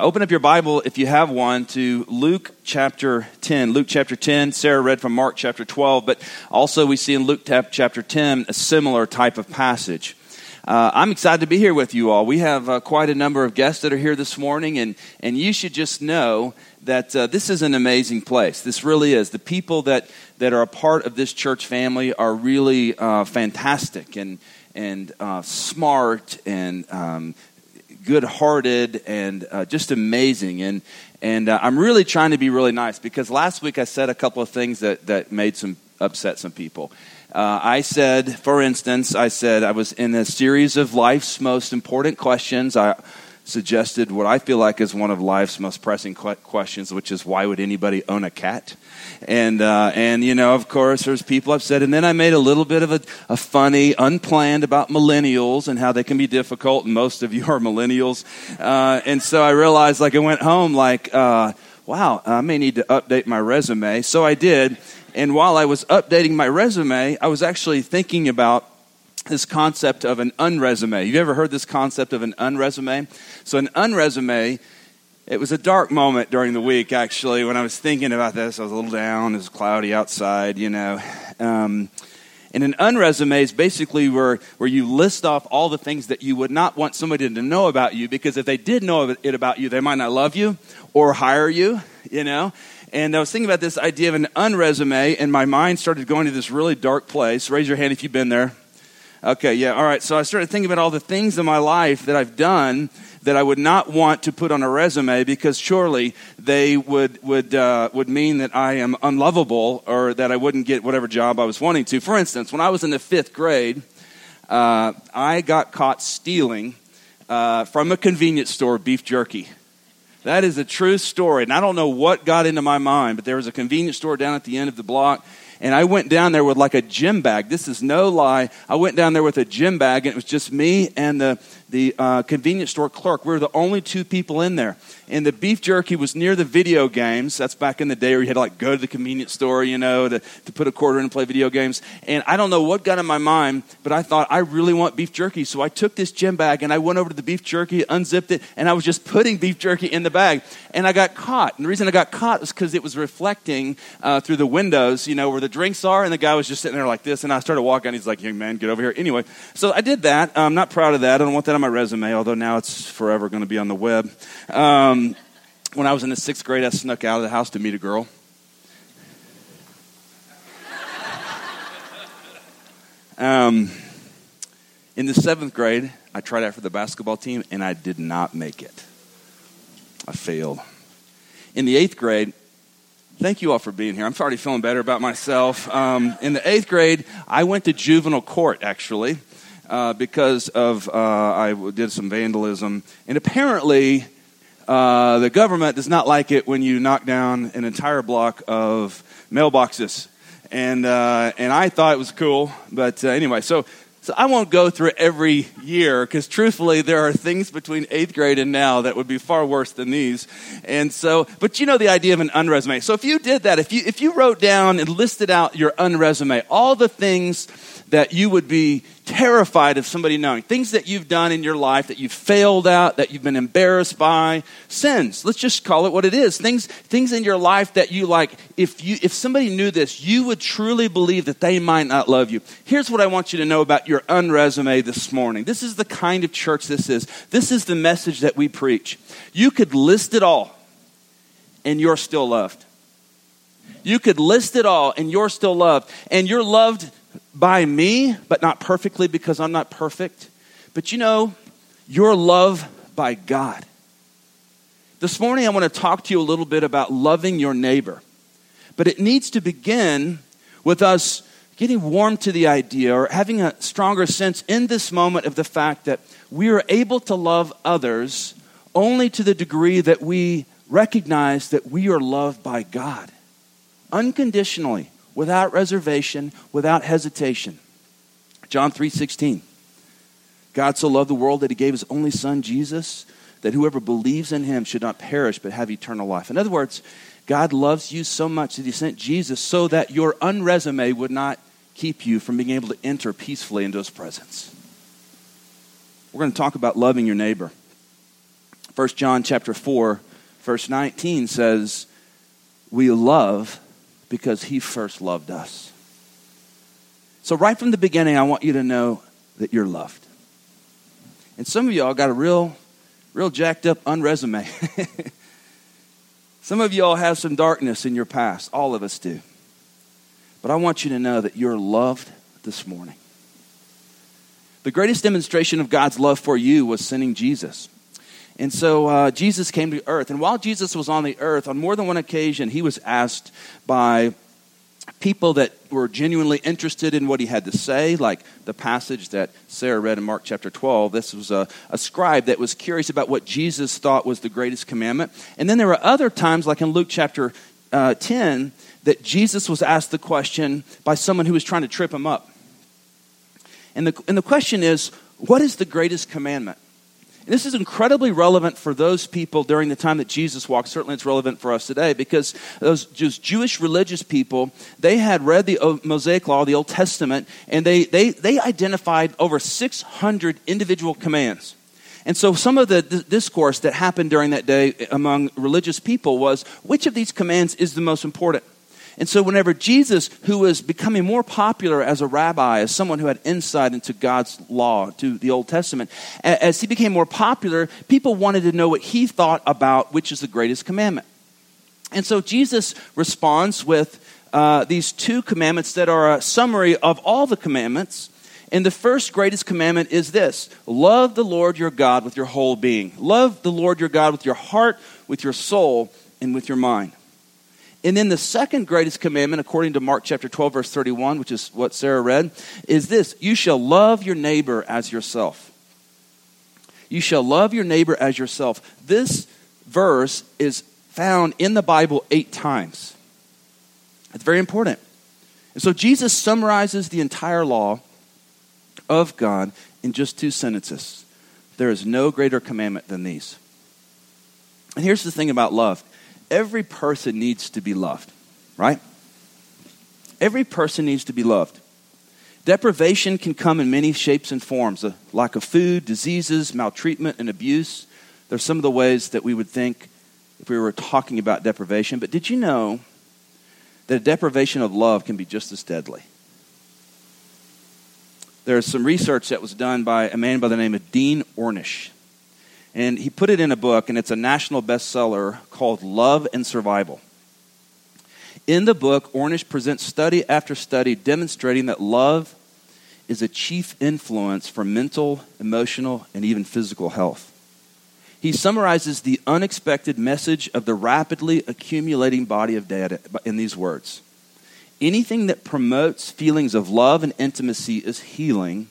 Open up your Bible, if you have one, to Luke chapter 10. Luke chapter 10, Sarah read from Mark chapter 12, but also we see in Luke chapter 10 a similar type of passage. Uh, I'm excited to be here with you all. We have uh, quite a number of guests that are here this morning, and, and you should just know that uh, this is an amazing place. This really is. The people that, that are a part of this church family are really uh, fantastic and, and uh, smart and um, good hearted and uh, just amazing. And, and uh, I'm really trying to be really nice because last week I said a couple of things that, that made some upset some people. Uh, I said, for instance, I said I was in a series of life's most important questions. I suggested what I feel like is one of life's most pressing questions, which is why would anybody own a cat? And, uh, and you know, of course, there's people upset. And then I made a little bit of a, a funny, unplanned about millennials and how they can be difficult. And most of you are millennials. Uh, and so I realized, like, I went home, like, uh, wow, I may need to update my resume. So I did. And while I was updating my resume, I was actually thinking about this concept of an unresume. You ever heard this concept of an unresume? So, an unresume, it was a dark moment during the week, actually, when I was thinking about this. I was a little down, it was cloudy outside, you know. Um, and an unresume is basically where, where you list off all the things that you would not want somebody to know about you because if they did know it about you, they might not love you or hire you, you know. And I was thinking about this idea of an unresume, and my mind started going to this really dark place. Raise your hand if you've been there. Okay, yeah, all right. So I started thinking about all the things in my life that I've done that I would not want to put on a resume because surely they would would uh, would mean that I am unlovable or that I wouldn't get whatever job I was wanting to. For instance, when I was in the fifth grade, uh, I got caught stealing uh, from a convenience store beef jerky. That is a true story, and I don't know what got into my mind, but there was a convenience store down at the end of the block and I went down there with like a gym bag. This is no lie. I went down there with a gym bag, and it was just me and the, the uh, convenience store clerk. We were the only two people in there. And the beef jerky was near the video games. That's back in the day where you had to like go to the convenience store, you know, to, to put a quarter in and play video games. And I don't know what got in my mind, but I thought, I really want beef jerky. So I took this gym bag and I went over to the beef jerky, unzipped it, and I was just putting beef jerky in the bag. And I got caught. And the reason I got caught was because it was reflecting uh, through the windows, you know, where the drinks are. And the guy was just sitting there like this. And I started walking. He's like, young man, get over here. Anyway, so I did that. I'm not proud of that. I don't want that on my resume, although now it's forever going to be on the web. Um, when I was in the sixth grade, I snuck out of the house to meet a girl. Um, in the seventh grade, I tried out for the basketball team and I did not make it. I failed. In the eighth grade, thank you all for being here. I'm already feeling better about myself. Um, in the eighth grade, I went to juvenile court actually uh, because of uh, I did some vandalism, and apparently uh, the government does not like it when you knock down an entire block of mailboxes. And, uh, and I thought it was cool. But uh, anyway, so, so I won't go through every year because truthfully, there are things between eighth grade and now that would be far worse than these. And so, but you know the idea of an unresume. So if you did that, if you, if you wrote down and listed out your unresume, all the things that you would be terrified of somebody knowing. Things that you've done in your life that you've failed at, that you've been embarrassed by, sins. Let's just call it what it is. Things, things in your life that you like, if you, if somebody knew this, you would truly believe that they might not love you. Here's what I want you to know about your unresume this morning. This is the kind of church this is. This is the message that we preach. You could list it all and you're still loved. You could list it all and you're still loved. And you're loved by me, but not perfectly because I'm not perfect. But you know, you're loved by God. This morning, I want to talk to you a little bit about loving your neighbor. But it needs to begin with us getting warm to the idea or having a stronger sense in this moment of the fact that we are able to love others only to the degree that we recognize that we are loved by God unconditionally without reservation, without hesitation. John 3:16. God so loved the world that he gave his only son Jesus that whoever believes in him should not perish but have eternal life. In other words, God loves you so much that he sent Jesus so that your unresume would not keep you from being able to enter peacefully into his presence. We're going to talk about loving your neighbor. 1 John chapter 4, verse 19 says, We love because he first loved us. So, right from the beginning, I want you to know that you're loved. And some of y'all got a real, real jacked up unresume. some of y'all have some darkness in your past. All of us do. But I want you to know that you're loved this morning. The greatest demonstration of God's love for you was sending Jesus. And so uh, Jesus came to earth. And while Jesus was on the earth, on more than one occasion, he was asked by people that were genuinely interested in what he had to say, like the passage that Sarah read in Mark chapter 12. This was a, a scribe that was curious about what Jesus thought was the greatest commandment. And then there were other times, like in Luke chapter uh, 10, that Jesus was asked the question by someone who was trying to trip him up. And the, and the question is, what is the greatest commandment? And this is incredibly relevant for those people during the time that Jesus walked. Certainly, it's relevant for us today because those just Jewish religious people, they had read the uh, Mosaic Law, the Old Testament, and they, they, they identified over 600 individual commands. And so, some of the discourse that happened during that day among religious people was which of these commands is the most important? And so, whenever Jesus, who was becoming more popular as a rabbi, as someone who had insight into God's law, to the Old Testament, as he became more popular, people wanted to know what he thought about which is the greatest commandment. And so, Jesus responds with uh, these two commandments that are a summary of all the commandments. And the first greatest commandment is this love the Lord your God with your whole being. Love the Lord your God with your heart, with your soul, and with your mind. And then the second greatest commandment, according to Mark chapter 12, verse 31, which is what Sarah read, is this You shall love your neighbor as yourself. You shall love your neighbor as yourself. This verse is found in the Bible eight times. It's very important. And so Jesus summarizes the entire law of God in just two sentences. There is no greater commandment than these. And here's the thing about love every person needs to be loved, right? Every person needs to be loved. Deprivation can come in many shapes and forms a lack of food, diseases, maltreatment, and abuse. There's some of the ways that we would think if we were talking about deprivation. But did you know that a deprivation of love can be just as deadly? There's some research that was done by a man by the name of Dean Ornish. And he put it in a book, and it's a national bestseller called Love and Survival. In the book, Ornish presents study after study demonstrating that love is a chief influence for mental, emotional, and even physical health. He summarizes the unexpected message of the rapidly accumulating body of data in these words Anything that promotes feelings of love and intimacy is healing.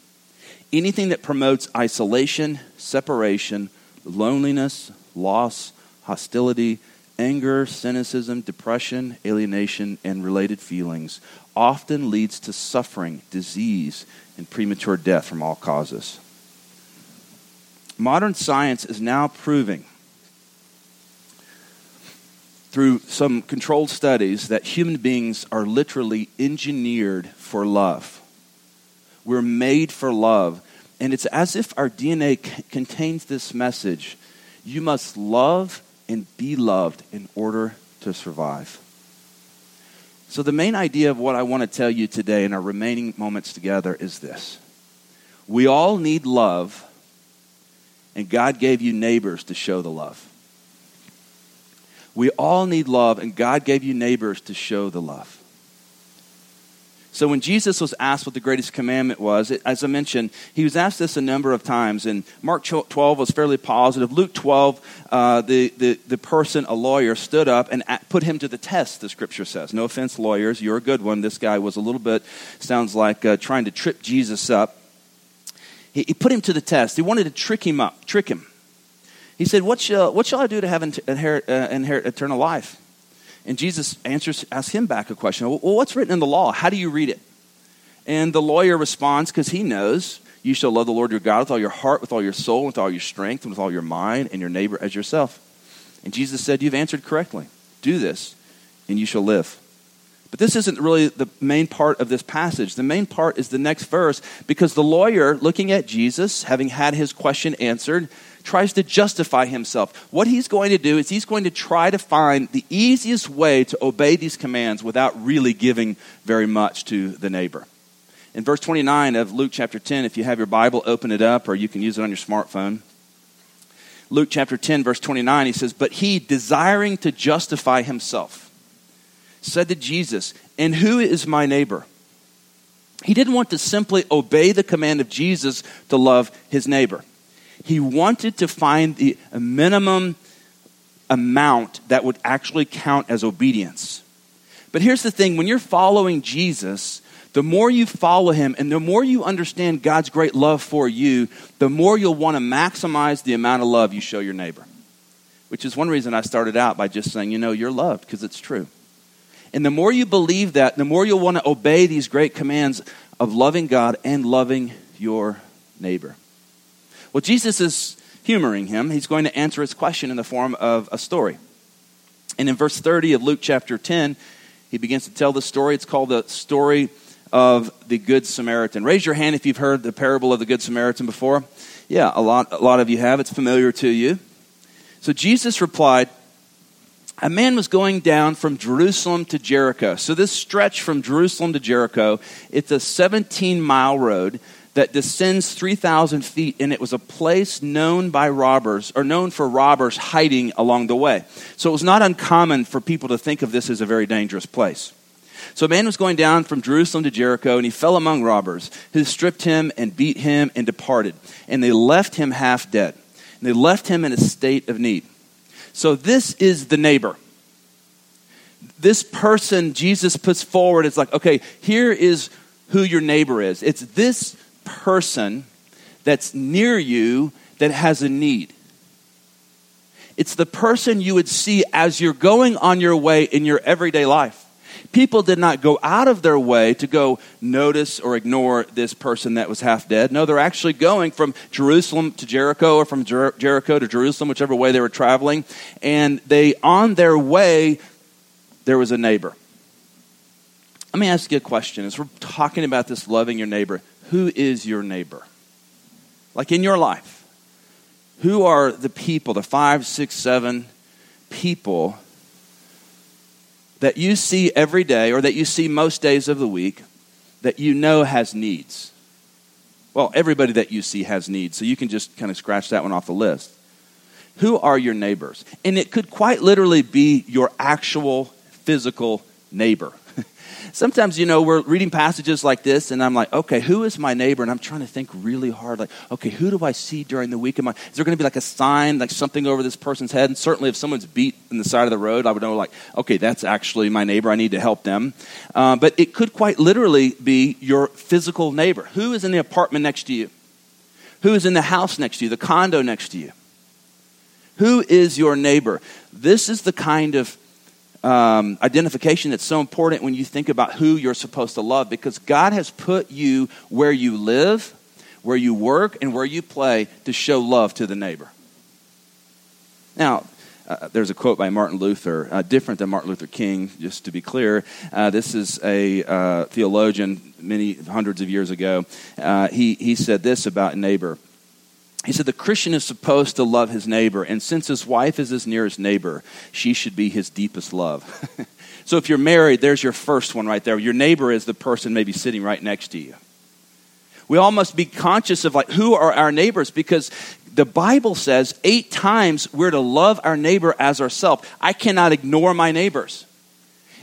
Anything that promotes isolation, separation, loneliness, loss, hostility, anger, cynicism, depression, alienation, and related feelings often leads to suffering, disease, and premature death from all causes. Modern science is now proving through some controlled studies that human beings are literally engineered for love. We're made for love. And it's as if our DNA c- contains this message you must love and be loved in order to survive. So, the main idea of what I want to tell you today in our remaining moments together is this we all need love, and God gave you neighbors to show the love. We all need love, and God gave you neighbors to show the love. So when Jesus was asked what the greatest commandment was, it, as I mentioned, he was asked this a number of times. And Mark 12 was fairly positive. Luke 12, uh, the, the, the person, a lawyer, stood up and put him to the test, the scripture says. No offense, lawyers, you're a good one. This guy was a little bit, sounds like uh, trying to trip Jesus up. He, he, put him to the test. He wanted to trick him up, trick him. He said, What shall, what shall I do to have inherit, uh, inherit eternal life? And Jesus answers, asks him back a question. Well, what's written in the law? How do you read it? And the lawyer responds, because he knows, you shall love the Lord your God with all your heart, with all your soul, with all your strength, and with all your mind, and your neighbor as yourself. And Jesus said, You've answered correctly. Do this, and you shall live. But this isn't really the main part of this passage. The main part is the next verse because the lawyer, looking at Jesus, having had his question answered, tries to justify himself. What he's going to do is he's going to try to find the easiest way to obey these commands without really giving very much to the neighbor. In verse 29 of Luke chapter 10, if you have your Bible, open it up or you can use it on your smartphone. Luke chapter 10, verse 29, he says, But he, desiring to justify himself, said to Jesus, And who is my neighbor? He didn't want to simply obey the command of Jesus to love his neighbor. He wanted to find the minimum amount that would actually count as obedience. But here's the thing when you're following Jesus, the more you follow him and the more you understand God's great love for you, the more you'll want to maximize the amount of love you show your neighbor. Which is one reason I started out by just saying, you know, you're loved because it's true. And the more you believe that, the more you'll want to obey these great commands of loving God and loving your neighbor. Well, Jesus is humoring him. He's going to answer his question in the form of a story. And in verse 30 of Luke chapter 10, he begins to tell the story. It's called the story of the Good Samaritan. Raise your hand if you've heard the parable of the Good Samaritan before. Yeah, a lot, a lot of you have. It's familiar to you. So Jesus replied, a man was going down from Jerusalem to Jericho. So, this stretch from Jerusalem to Jericho, it's a 17 mile road that descends 3,000 feet, and it was a place known by robbers, or known for robbers hiding along the way. So, it was not uncommon for people to think of this as a very dangerous place. So, a man was going down from Jerusalem to Jericho, and he fell among robbers, who stripped him and beat him and departed. And they left him half dead. And they left him in a state of need. So this is the neighbor. This person Jesus puts forward is like, okay, here is who your neighbor is. It's this person that's near you that has a need. It's the person you would see as you're going on your way in your everyday life people did not go out of their way to go notice or ignore this person that was half dead. No, they're actually going from Jerusalem to Jericho or from Jer- Jericho to Jerusalem, whichever way they were traveling. And they, on their way, there was a neighbor. Let me ask you a question. As we're talking about this loving your neighbor, who is your neighbor? Like in your life, who are the people, the five, six, seven people that you see every day or that you see most days of the week that you know has needs? Well, everybody that you see has needs, so you can just kind of scratch that one off the list. Who are your neighbors? And it could quite literally be your actual physical neighbor sometimes, you know, we're reading passages like this, and I'm like, okay, who is my neighbor? And I'm trying to think really hard, like, okay, who do I see during the week? Am I, is there going to be like a sign, like something over this person's head? And certainly, if someone's beat in the side of the road, I would know, like, okay, that's actually my neighbor. I need to help them. Uh, but it could quite literally be your physical neighbor. Who is in the apartment next to you? Who is in the house next to you, the condo next to you? Who is your neighbor? This is the kind of um, identification that's so important when you think about who you're supposed to love because God has put you where you live, where you work, and where you play to show love to the neighbor. Now, uh, there's a quote by Martin Luther, uh, different than Martin Luther King, just to be clear. Uh, this is a uh, theologian many hundreds of years ago. Uh, he, he said this about neighbor. He said the Christian is supposed to love his neighbor, and since his wife is his nearest neighbor, she should be his deepest love. so if you're married, there's your first one right there. Your neighbor is the person maybe sitting right next to you. We all must be conscious of like who are our neighbors because the Bible says eight times we're to love our neighbor as ourselves. I cannot ignore my neighbors.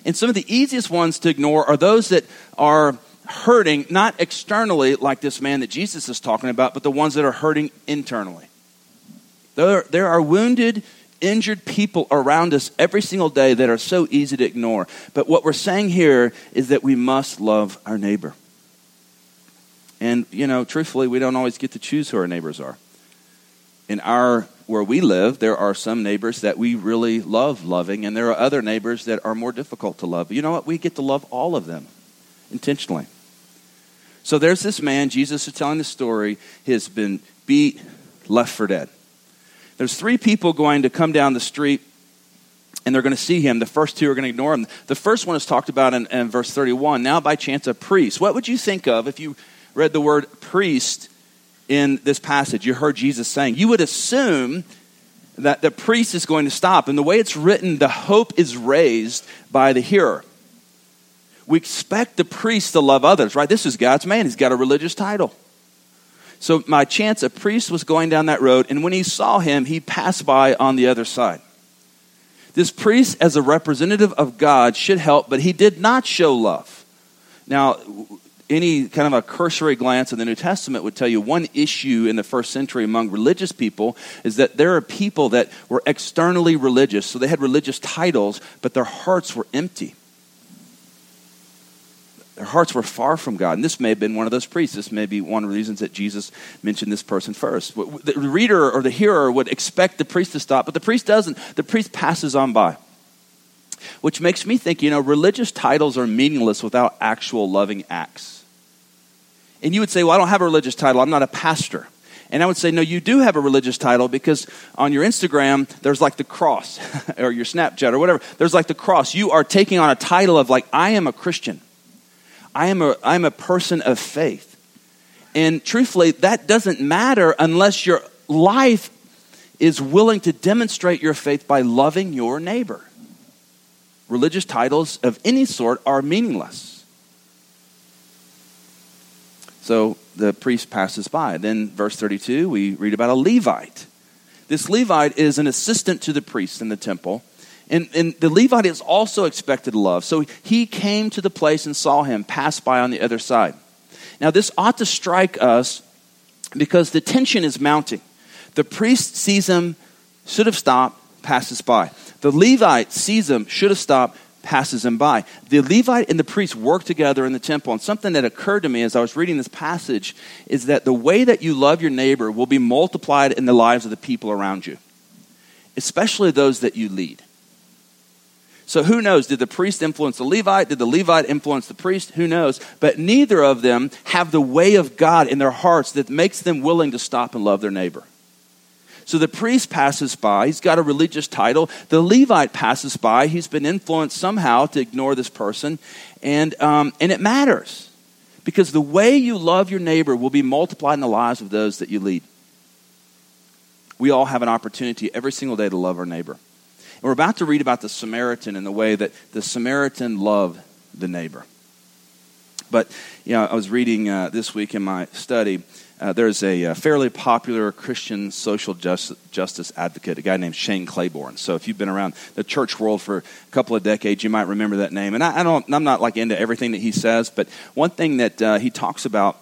And some of the easiest ones to ignore are those that are hurting, not externally like this man that Jesus is talking about, but the ones that are hurting internally. There, there are wounded, injured people around us every single day that are so easy to ignore. But what we're saying here is that we must love our neighbor. And, you know, truthfully, we don't always get to choose who our neighbors are. In our where we live, there are some neighbors that we really love loving, and there are other neighbors that are more difficult to love. You know what? We get to love all of them intentionally. So there's this man, Jesus is telling the story, he has been beat, left for dead. There's three people going to come down the street and they're going to see him. The first two are going to ignore him. The first one is talked about in, in verse 31. Now, by chance, a priest. What would you think of if you read the word priest in this passage? You heard Jesus saying. You would assume that the priest is going to stop. And the way it's written, the hope is raised by the hearer. We expect the priest to love others, right? This is God's man. He's got a religious title. So, my chance, a priest was going down that road, and when he saw him, he passed by on the other side. This priest, as a representative of God, should help, but he did not show love. Now, any kind of a cursory glance in the New Testament would tell you one issue in the first century among religious people is that there are people that were externally religious, so they had religious titles, but their hearts were empty. Their hearts were far from God. And this may have been one of those priests. This may be one of the reasons that Jesus mentioned this person first. The reader or the hearer would expect the priest to stop, but the priest doesn't. The priest passes on by. Which makes me think, you know, religious titles are meaningless without actual loving acts. And you would say, well, I don't have a religious title. I'm not a pastor. And I would say, no, you do have a religious title because on your Instagram, there's like the cross, or your Snapchat, or whatever. There's like the cross. You are taking on a title of, like, I am a Christian. I am a, I'm a person of faith. And truthfully, that doesn't matter unless your life is willing to demonstrate your faith by loving your neighbor. Religious titles of any sort are meaningless. So the priest passes by. Then, verse 32, we read about a Levite. This Levite is an assistant to the priest in the temple. And, and the Levite is also expected to love. So he came to the place and saw him pass by on the other side. Now, this ought to strike us because the tension is mounting. The priest sees him, should have stopped, passes by. The Levite sees him, should have stopped, passes him by. The Levite and the priest work together in the temple. And something that occurred to me as I was reading this passage is that the way that you love your neighbor will be multiplied in the lives of the people around you, especially those that you lead. So who knows? Did the priest influence the Levite? Did the Levite influence the priest? Who knows? But neither of them have the way of God in their hearts that makes them willing to stop and love their neighbor. So the priest passes by. He's got a religious title. The Levite passes by. He's been influenced somehow to ignore this person. And, um, and it matters because the way you love your neighbor will be multiplied in the lives of those that you lead. We all have an opportunity every single day to love our neighbor. And we're about to read about the Samaritan and the way that the Samaritan loved the neighbor. But, you know, I was reading uh, this week in my study. Uh, there's a, a, uh, fairly popular Christian social just, justice advocate, a guy named Shane Claiborne. So if you've been around the church world for a couple of decades, you might remember that name. And I, I don't, I'm not like into everything that he says, but one thing that uh, he talks about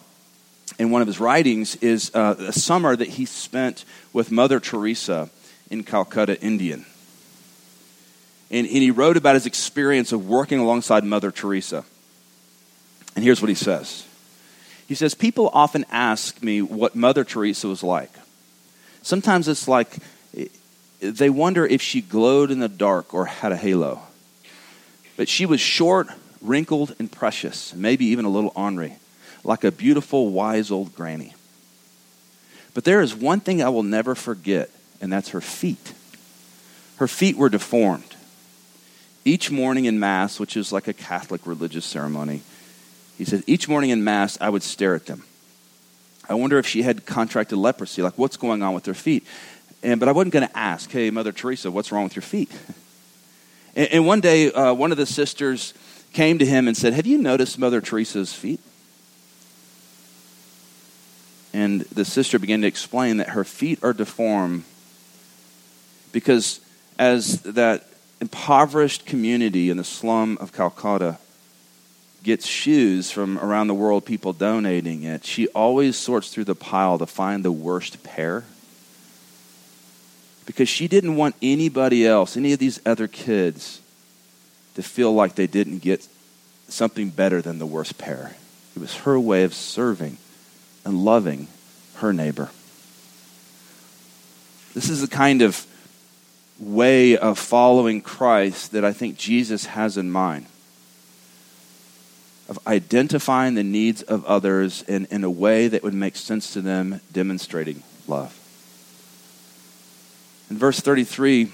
in one of his writings is uh, a summer that he spent with Mother Teresa in Calcutta, India. And, and he wrote about his experience of working alongside Mother Teresa. And here's what he says He says, People often ask me what Mother Teresa was like. Sometimes it's like they wonder if she glowed in the dark or had a halo. But she was short, wrinkled, and precious, maybe even a little ornery, like a beautiful, wise old granny. But there is one thing I will never forget, and that's her feet. Her feet were deformed each morning in Mass, which is like a Catholic religious ceremony, he said, each morning in Mass, I would stare at them. I wonder if she had contracted leprosy, like what's going on with her feet. And, but I wasn't going to ask, hey, Mother Teresa, what's wrong with your feet? and, and, one day, uh, one of the sisters came to him and said, Have you noticed Mother Teresa's feet? And the sister began to explain that her feet are deformed because as that impoverished community in the slum of Calcutta gets shoes from around the world, people donating it, she always sorts through the pile to find the worst pair. Because she didn't want anybody else, any of these other kids, to feel like they didn't get something better than the worst pair. It was her way of serving and loving her neighbor. This is the kind of way of following Christ that I think Jesus has in mind of identifying the needs of others in, in a way that would make sense to them, demonstrating love. In verse 33,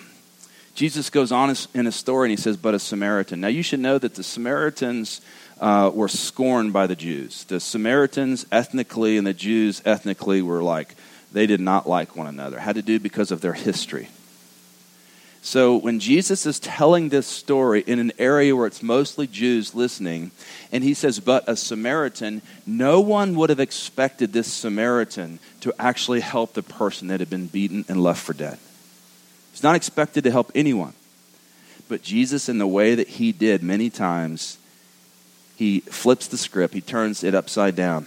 Jesus goes on in a story and he says, But a Samaritan. Now, you should know that the Samaritans uh, were scorned by the Jews. The Samaritans ethnically and the Jews ethnically were like, they did not like one another. Had to do because of their history. So when Jesus is telling this story in an area where it's mostly Jews listening, and he says, but a Samaritan, no one would have expected this Samaritan to actually help the person that had been beaten and left for dead. He's not expected to help anyone. But Jesus, in the way that he did many times, he flips the script, he turns it upside down.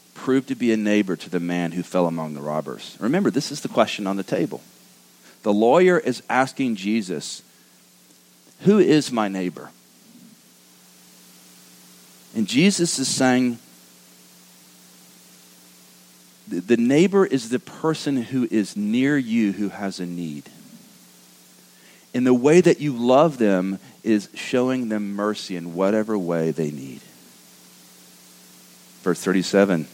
proved to be a neighbor to the man who fell among the robbers? Remember, this is the question on the table. The lawyer is asking Jesus, Who is my neighbor? And Jesus is saying, the neighbor is the person who is near you who has a need. And the way that you love them is showing them mercy in whatever way they need. Verse 37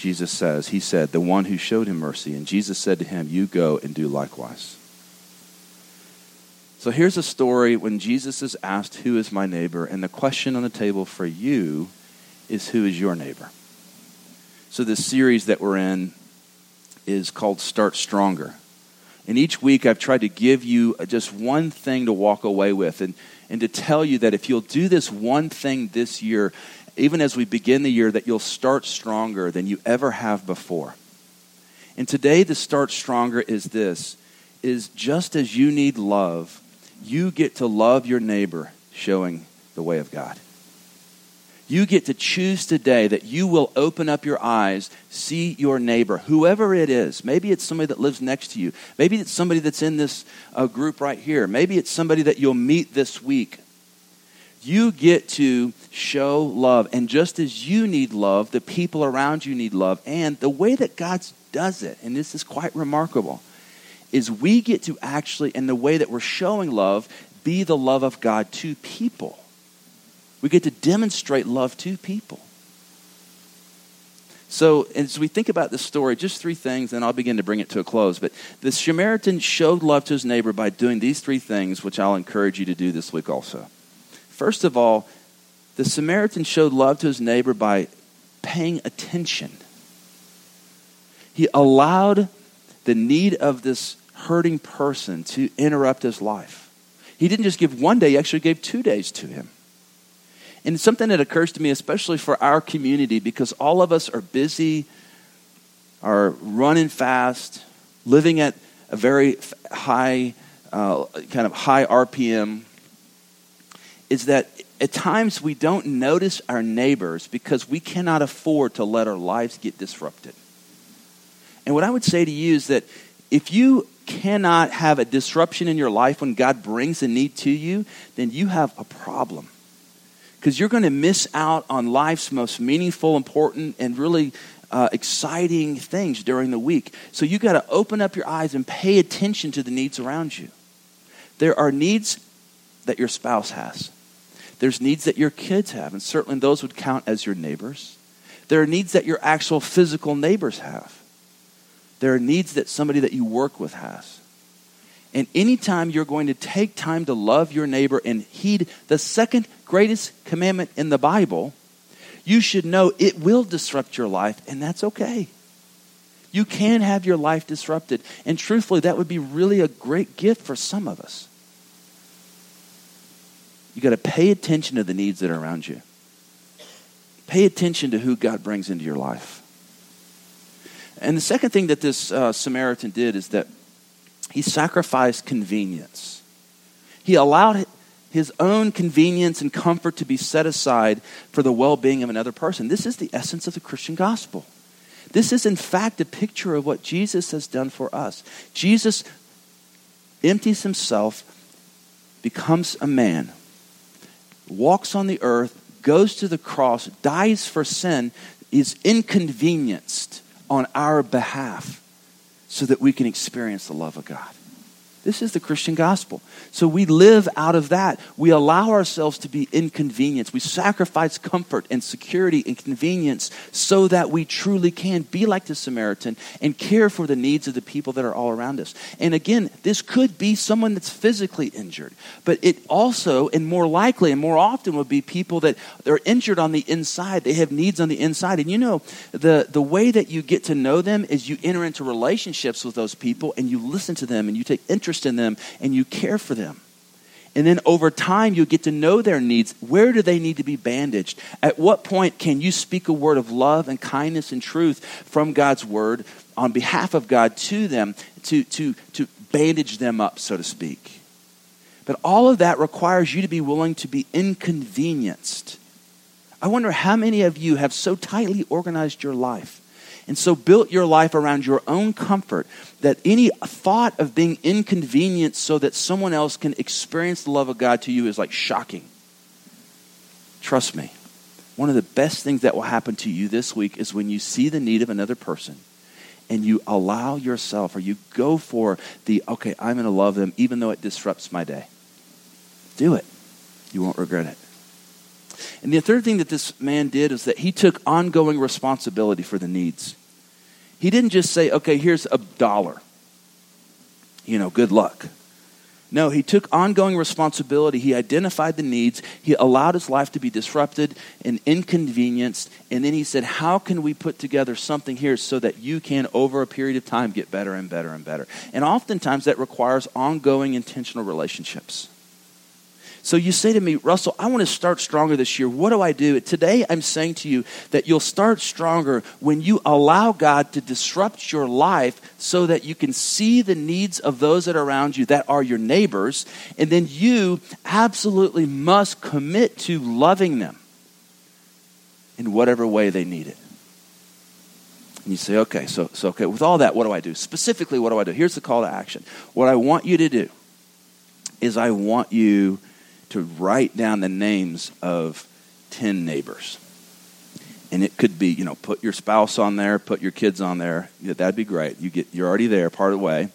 Jesus says, He said, the one who showed him mercy. And Jesus said to him, You go and do likewise. So here's a story when Jesus is asked, Who is my neighbor? And the question on the table for you is, Who is your neighbor? So this series that we're in is called Start Stronger. And each week I've tried to give you just one thing to walk away with and, and to tell you that if you'll do this one thing this year, even as we begin the year, that you'll start stronger than you ever have before. And today the start stronger is this is just as you need love, you get to love your neighbor showing the way of God. You get to choose today that you will open up your eyes, see your neighbor, whoever it is. Maybe it's somebody that lives next to you. Maybe it's somebody that's in this uh, group right here. Maybe it's somebody that you'll meet this week. You get to show love. And just as you need love, the people around you need love. And the way that God does it, and this is quite remarkable, is we get to actually, in the way that we're showing love, be the love of God to people. We get to demonstrate love to people. So, as we think about this story, just three things, and I'll begin to bring it to a close. But the Samaritan showed love to his neighbor by doing these three things, which I'll encourage you to do this week also. First of all, the Samaritan showed love to his neighbor by paying attention. He allowed the need of this hurting person to interrupt his life. He didn't just give one day, he actually gave two days to him. And something that occurs to me, especially for our community, because all of us are busy, are running fast, living at a very high, uh, kind of high RPM, is that at times we don't notice our neighbors because we cannot afford to let our lives get disrupted. And what I would say to you is that if you cannot have a disruption in your life when God brings a need to you, then you have a problem because you're going to miss out on life's most meaningful, important, and really uh, exciting things during the week. So you got to open up your eyes and pay attention to the needs around you. There are needs that your spouse has. There's needs that your kids have, and certainly those would count as your neighbors. There are needs that your actual physical neighbors have. There are needs that somebody that you work with has. And anytime you're going to take time to love your neighbor and heed the second greatest commandment in the Bible, you should know it will disrupt your life, and that's okay. You can have your life disrupted. And truthfully, that would be really a great gift for some of us. You got to pay attention to the needs that are around you. Pay attention to who God brings into your life. And the second thing that this uh, Samaritan did is that he sacrificed convenience. He allowed his own convenience and comfort to be set aside for the well being of another person. This is the essence of the Christian gospel. This is, in fact, a picture of what Jesus has done for us. Jesus empties himself, becomes a man, walks on the earth, goes to the cross, dies for sin, is inconvenienced on our behalf so that we can experience the love of God. This is the Christian gospel. So we live out of that. We allow ourselves to be inconvenienced. We sacrifice comfort and security and convenience so that we truly can be like the Samaritan and care for the needs of the people that are all around us. And again, this could be someone that's physically injured, but it also, and more likely and more often, would be people that are injured on the inside. They have needs on the inside. And you know, the, the way that you get to know them is you enter into relationships with those people and you listen to them and you take interest interest in them and you care for them. And then over time, you get to know their needs. Where do they need to be bandaged? At what point can you speak a word of love and kindness and truth from God's word on behalf of God to them to, to, to bandage them up, so to speak? But all of that requires you to be willing to be inconvenienced. I wonder how many of you have so tightly organized your life and so built your life around your own comfort that any thought of being inconvenienced so that someone else can experience the love of God to you is like shocking. Trust me, one of the best things that will happen to you this week is when you see the need of another person and you allow yourself or you go for the, okay, I'm going to love them even though it disrupts my day. Do it. You won't regret it. And the third thing that this man did is that he took ongoing responsibility for the needs. He didn't just say, okay, here's a dollar. You know, good luck. No, he took ongoing responsibility. He identified the needs. He allowed his life to be disrupted and inconvenienced. And then he said, How can we put together something here so that you can, over a period of time, get better and better and better? And oftentimes that requires ongoing intentional relationships. So you say to me, Russell, I want to start stronger this year. What do I do? Today, I'm saying to you that you'll start stronger when you allow God to disrupt your life so that you can see the needs of those that are around you that are your neighbors. And then you absolutely must commit to loving them in whatever way they need it. And you say, okay, so, so okay, with all that, what do I do? Specifically, what do I do? Here's the call to action. What I want you to do is I want you to write down the names of 10 neighbors. And it could be, you know, put your spouse on there, put your kids on there. That'd be great. You get, you're already there, part of the way.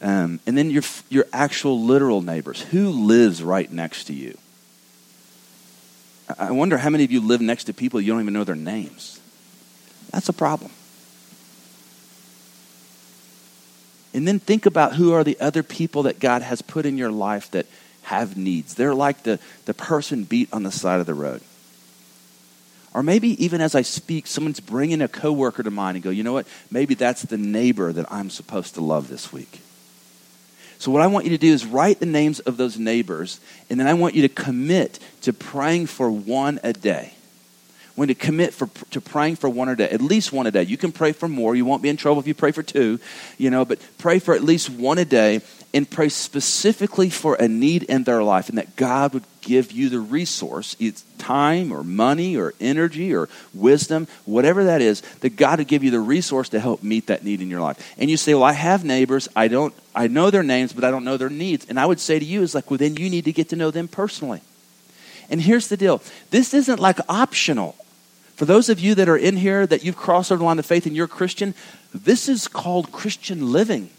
Um, and then your, your actual literal neighbors. Who lives right next to you? I wonder how many of you live next to people you don't even know their names. That's a problem. And then think about who are the other people that God has put in your life that have needs. They're like the, the person beat on the side of the road. Or maybe even as I speak, someone's bringing a coworker to mind and go, you know what? Maybe that's the neighbor that I'm supposed to love this week. So, what I want you to do is write the names of those neighbors, and then I want you to commit to praying for one a day. When to commit for, to praying for one a day, at least one a day. You can pray for more. You won't be in trouble if you pray for two, you know, but pray for at least one a day and pray specifically for a need in their life and that God would give you the resource, it's time or money or energy or wisdom, whatever that is, that God would give you the resource to help meet that need in your life. And you say, Well, I have neighbors, I don't I know their names, but I don't know their needs. And I would say to you, is like, well, then you need to get to know them personally. And here's the deal. This isn't like optional. For those of you that are in here that you've crossed over the line of faith and you're a Christian, this is called Christian living.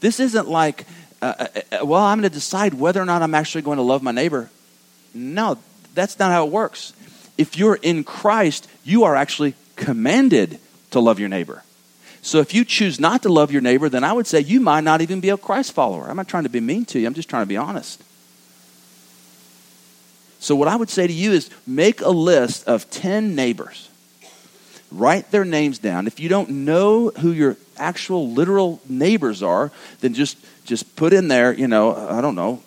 This isn't like, uh, uh, uh well, I'm going to decide whether or not I'm actually going to love my neighbor. No, that's not how it works. If you're in Christ, you are actually commanded to love your neighbor. So if you choose not to love your neighbor, then I would say you might not even be a Christ follower. I'm not trying to be mean to you, I'm just trying to be honest. So, what I would say to you is make a list of 10 neighbors. Write their names down. If you don't know who your actual literal neighbors are, then just just put in there, you know, I don't know,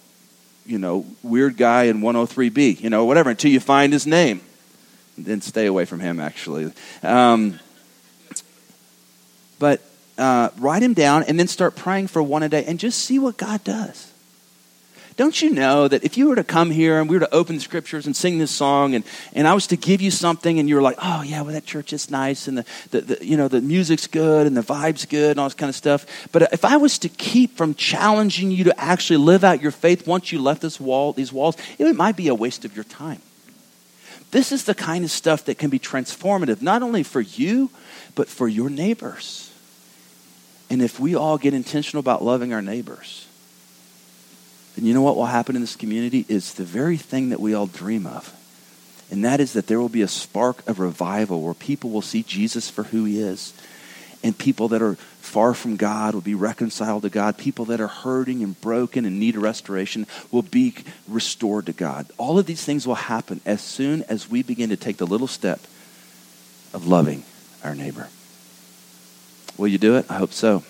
you know, weird guy in 103B, you know, whatever, until you find his name. And then stay away from him, actually. Um, but uh, write him down and then start praying for one a day and just see what God does. Don't you know that if you were to come here and we were to open the scriptures and sing this song and, and I was to give you something and you were like, oh, yeah, well, that church is nice and the, the, the, you know, the music's good and the vibe's good and all this kind of stuff. But if I was to keep from challenging you to actually live out your faith once you left this wall, these walls, it might be a waste of your time. This is the kind of stuff that can be transformative, not only for you, but for your neighbors. And if we all get intentional about loving our neighbors, then you know what will happen in this community is the very thing that we all dream of. And that is that there will be a spark of revival where people will see Jesus for who he is. And people that are far from God will be reconciled to God. People that are hurting and broken and need restoration will be restored to God. All of these things will happen as soon as we begin to take the little step of loving our neighbor. Will you do it? I hope so.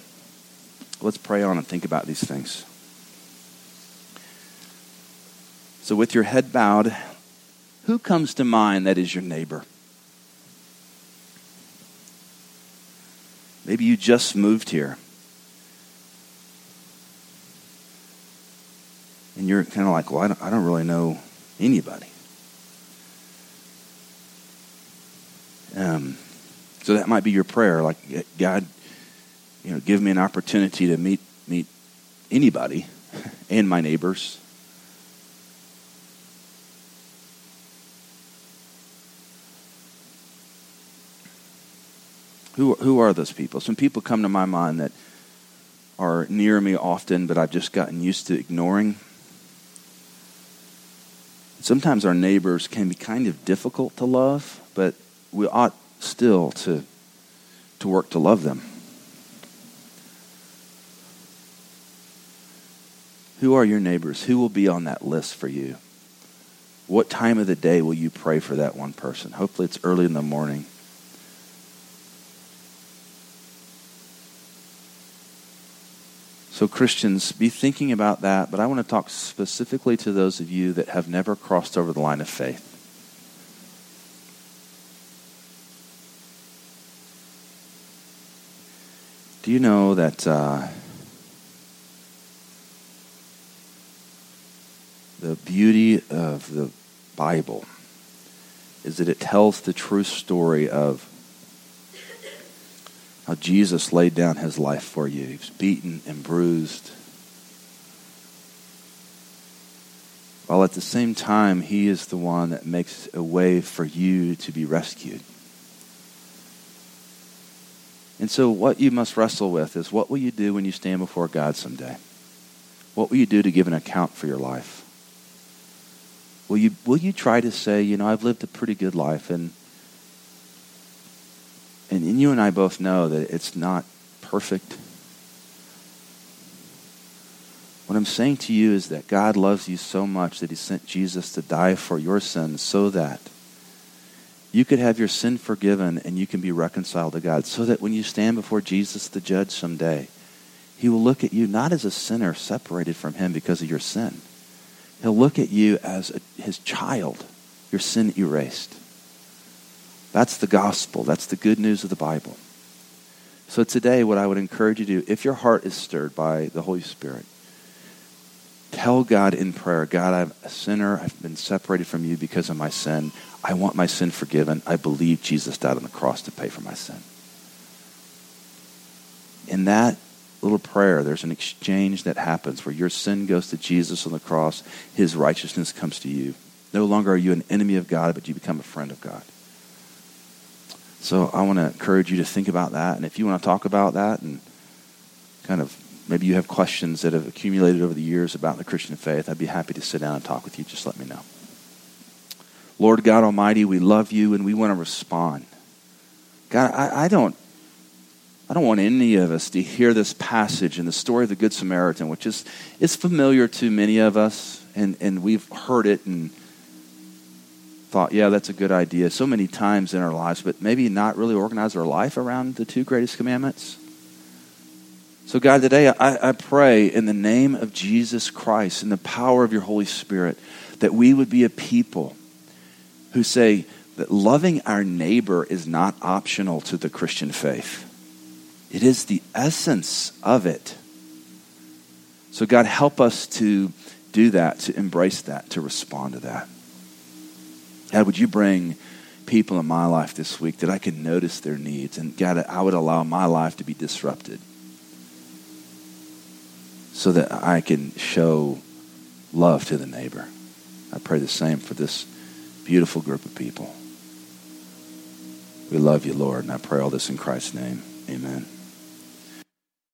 Let's pray on and think about these things. So, with your head bowed, who comes to mind that is your neighbor? Maybe you just moved here. And you're kind of like, well, I don't, I don't really know anybody. Um, so that might be your prayer, like God, you know, give me an opportunity to meet meet anybody and my neighbors. Who, who are those people? Some people come to my mind that are near me often, but I've just gotten used to ignoring. Sometimes our neighbors can be kind of difficult to love, but we ought still to, to work to love them. Who are your neighbors? Who will be on that list for you? What time of the day will you pray for that one person? Hopefully, it's early in the morning. So, Christians, be thinking about that, but I want to talk specifically to those of you that have never crossed over the line of faith. Do you know that uh, the beauty of the Bible is that it tells the true story of how Jesus laid down his life for you. He was beaten and bruised. While at the same time, he is the one that makes a way for you to be rescued. And so, what you must wrestle with is what will you do when you stand before God someday? What will you do to give an account for your life? Will you, will you try to say, you know, I've lived a pretty good life, and and, and you and I both know that it's not perfect. What I'm saying to you is that God loves you so much that he sent Jesus to die for your sins so that you could have your sin forgiven and you can be reconciled to God. So that when you stand before Jesus the judge someday, he will look at you not as a sinner separated from him because of your sin. He'll look at you as a, his child, your sin erased. That's the gospel. That's the good news of the Bible. So today, what I would encourage you to do, if your heart is stirred by the Holy Spirit, tell God in prayer, God, I'm a sinner. I've been separated from you because of my sin. I want my sin forgiven. I believe Jesus died on the cross to pay for my sin. In that little prayer, there's an exchange that happens where your sin goes to Jesus on the cross, his righteousness comes to you. No longer are you an enemy of God, but you become a friend of God. So I want to encourage you to think about that. And if you want to talk about that and kind of maybe you have questions that have accumulated over the years about the Christian faith, I'd be happy to sit down and talk with you. Just let me know. Lord God Almighty, we love you and we want to respond. God, I, I don't I don't want any of us to hear this passage in the story of the Good Samaritan, which is, is familiar to many of us, and, and we've heard it and thought, yeah, that's a good idea so many times in our lives, but maybe not really organize our life around the two greatest commandments. So, God, today I, I pray in the name of Jesus Christ, in the power of your Holy Spirit, that we would be a people who say that loving our neighbor is not optional to the Christian faith, it is the essence of it. So, God, help us to do that, to embrace that, to respond to that. God, would you bring people in my life this week that I can notice their needs? And God, I would allow my life to be disrupted so that I can show love to the neighbor. I pray the same for this beautiful group of people. We love you, Lord, and I pray all this in Christ's name. Amen.